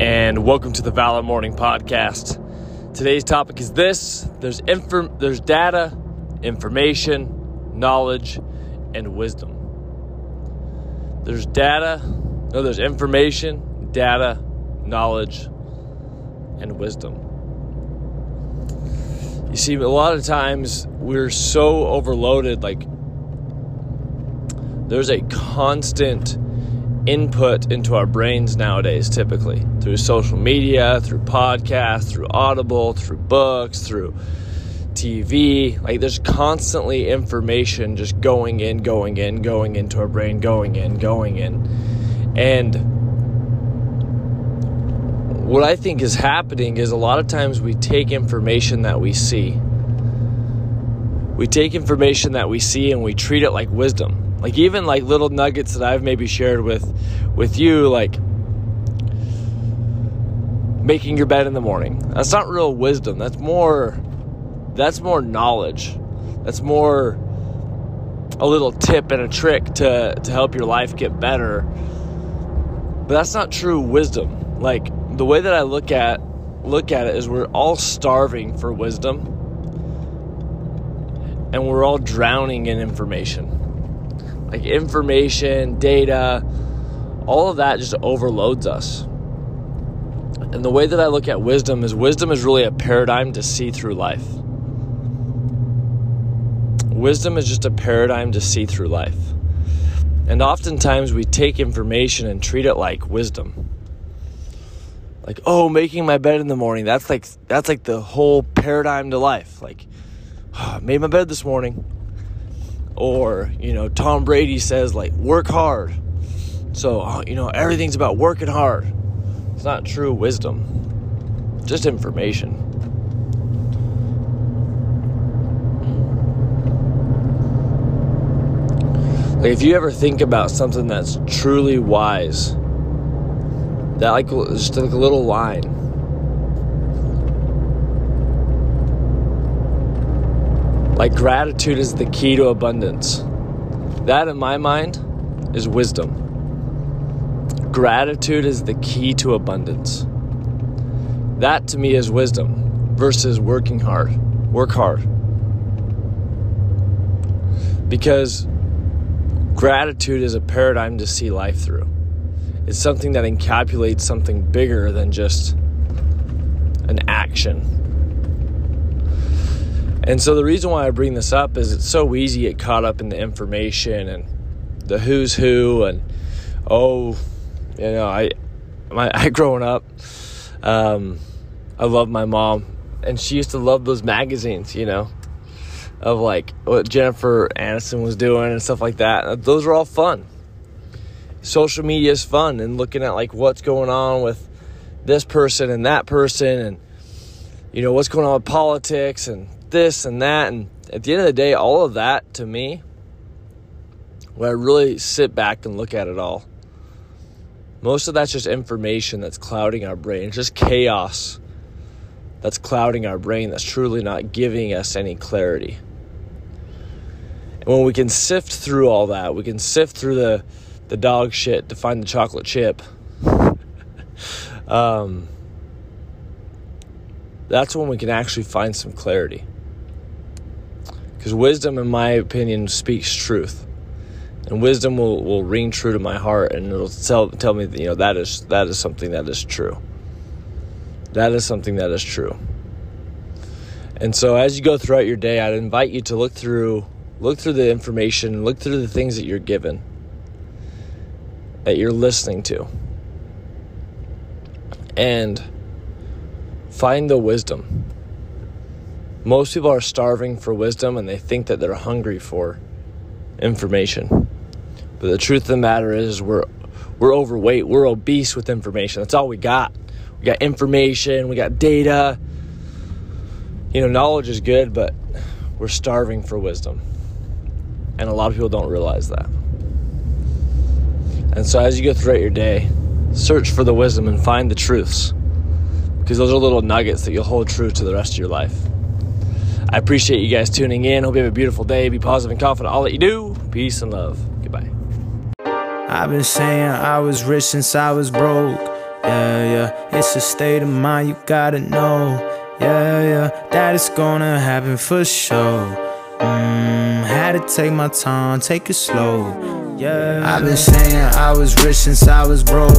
and welcome to the Valor Morning Podcast. Today's topic is this: there's inform- there's data, information, knowledge, and wisdom. There's data, no, there's information, data, knowledge, and wisdom. You see, a lot of times we're so overloaded, like there's a constant input into our brains nowadays, typically through social media, through podcasts, through Audible, through books, through TV. Like there's constantly information just going in, going in, going into our brain, going in, going in. And what I think is happening is a lot of times we take information that we see. We take information that we see and we treat it like wisdom like even like little nuggets that I've maybe shared with with you like making your bed in the morning. That's not real wisdom. That's more that's more knowledge. That's more a little tip and a trick to to help your life get better. But that's not true wisdom. Like the way that I look at look at it is we're all starving for wisdom and we're all drowning in information like information, data, all of that just overloads us. And the way that I look at wisdom is wisdom is really a paradigm to see through life. Wisdom is just a paradigm to see through life. And oftentimes we take information and treat it like wisdom. Like, oh, making my bed in the morning, that's like that's like the whole paradigm to life. Like, oh, I made my bed this morning or you know tom brady says like work hard. So uh, you know everything's about working hard. It's not true wisdom. Just information. Like if you ever think about something that's truly wise that like just like a little line Like gratitude is the key to abundance. That, in my mind, is wisdom. Gratitude is the key to abundance. That to me is wisdom versus working hard. Work hard. Because gratitude is a paradigm to see life through. It's something that encapsulates something bigger than just an action and so the reason why I bring this up is it's so easy to get caught up in the information and the who's who and oh, you know, I my I growing up, um, I love my mom and she used to love those magazines, you know, of like what Jennifer Aniston was doing and stuff like that. Those are all fun. Social media is fun and looking at like what's going on with this person and that person and you know what's going on with politics and this and that. And at the end of the day, all of that to me, when I really sit back and look at it all, most of that's just information that's clouding our brain. It's just chaos that's clouding our brain, that's truly not giving us any clarity. And when we can sift through all that, we can sift through the, the dog shit to find the chocolate chip. um, that's when we can actually find some clarity. Because wisdom, in my opinion, speaks truth. And wisdom will, will ring true to my heart and it'll tell, tell me that, you know, that is, that is something that is true. That is something that is true. And so as you go throughout your day, I'd invite you to look through look through the information, look through the things that you're given, that you're listening to. And find the wisdom most people are starving for wisdom and they think that they're hungry for information. But the truth of the matter is we're we're overweight, we're obese with information. That's all we got. we got information, we got data. You know, knowledge is good, but we're starving for wisdom. And a lot of people don't realize that. And so as you go throughout your day, search for the wisdom and find the truths. Because those are little nuggets that you'll hold true to the rest of your life. I appreciate you guys tuning in. Hope you have a beautiful day. Be positive and confident all that you do. Peace and love. Goodbye. I've been saying I was rich since I was broke. Yeah, yeah, it's a state of mind you gotta know. Yeah, yeah, that it's gonna happen for sure. Mmm, had to take my time, take it slow. Yeah, I've been saying I was rich since I was broke.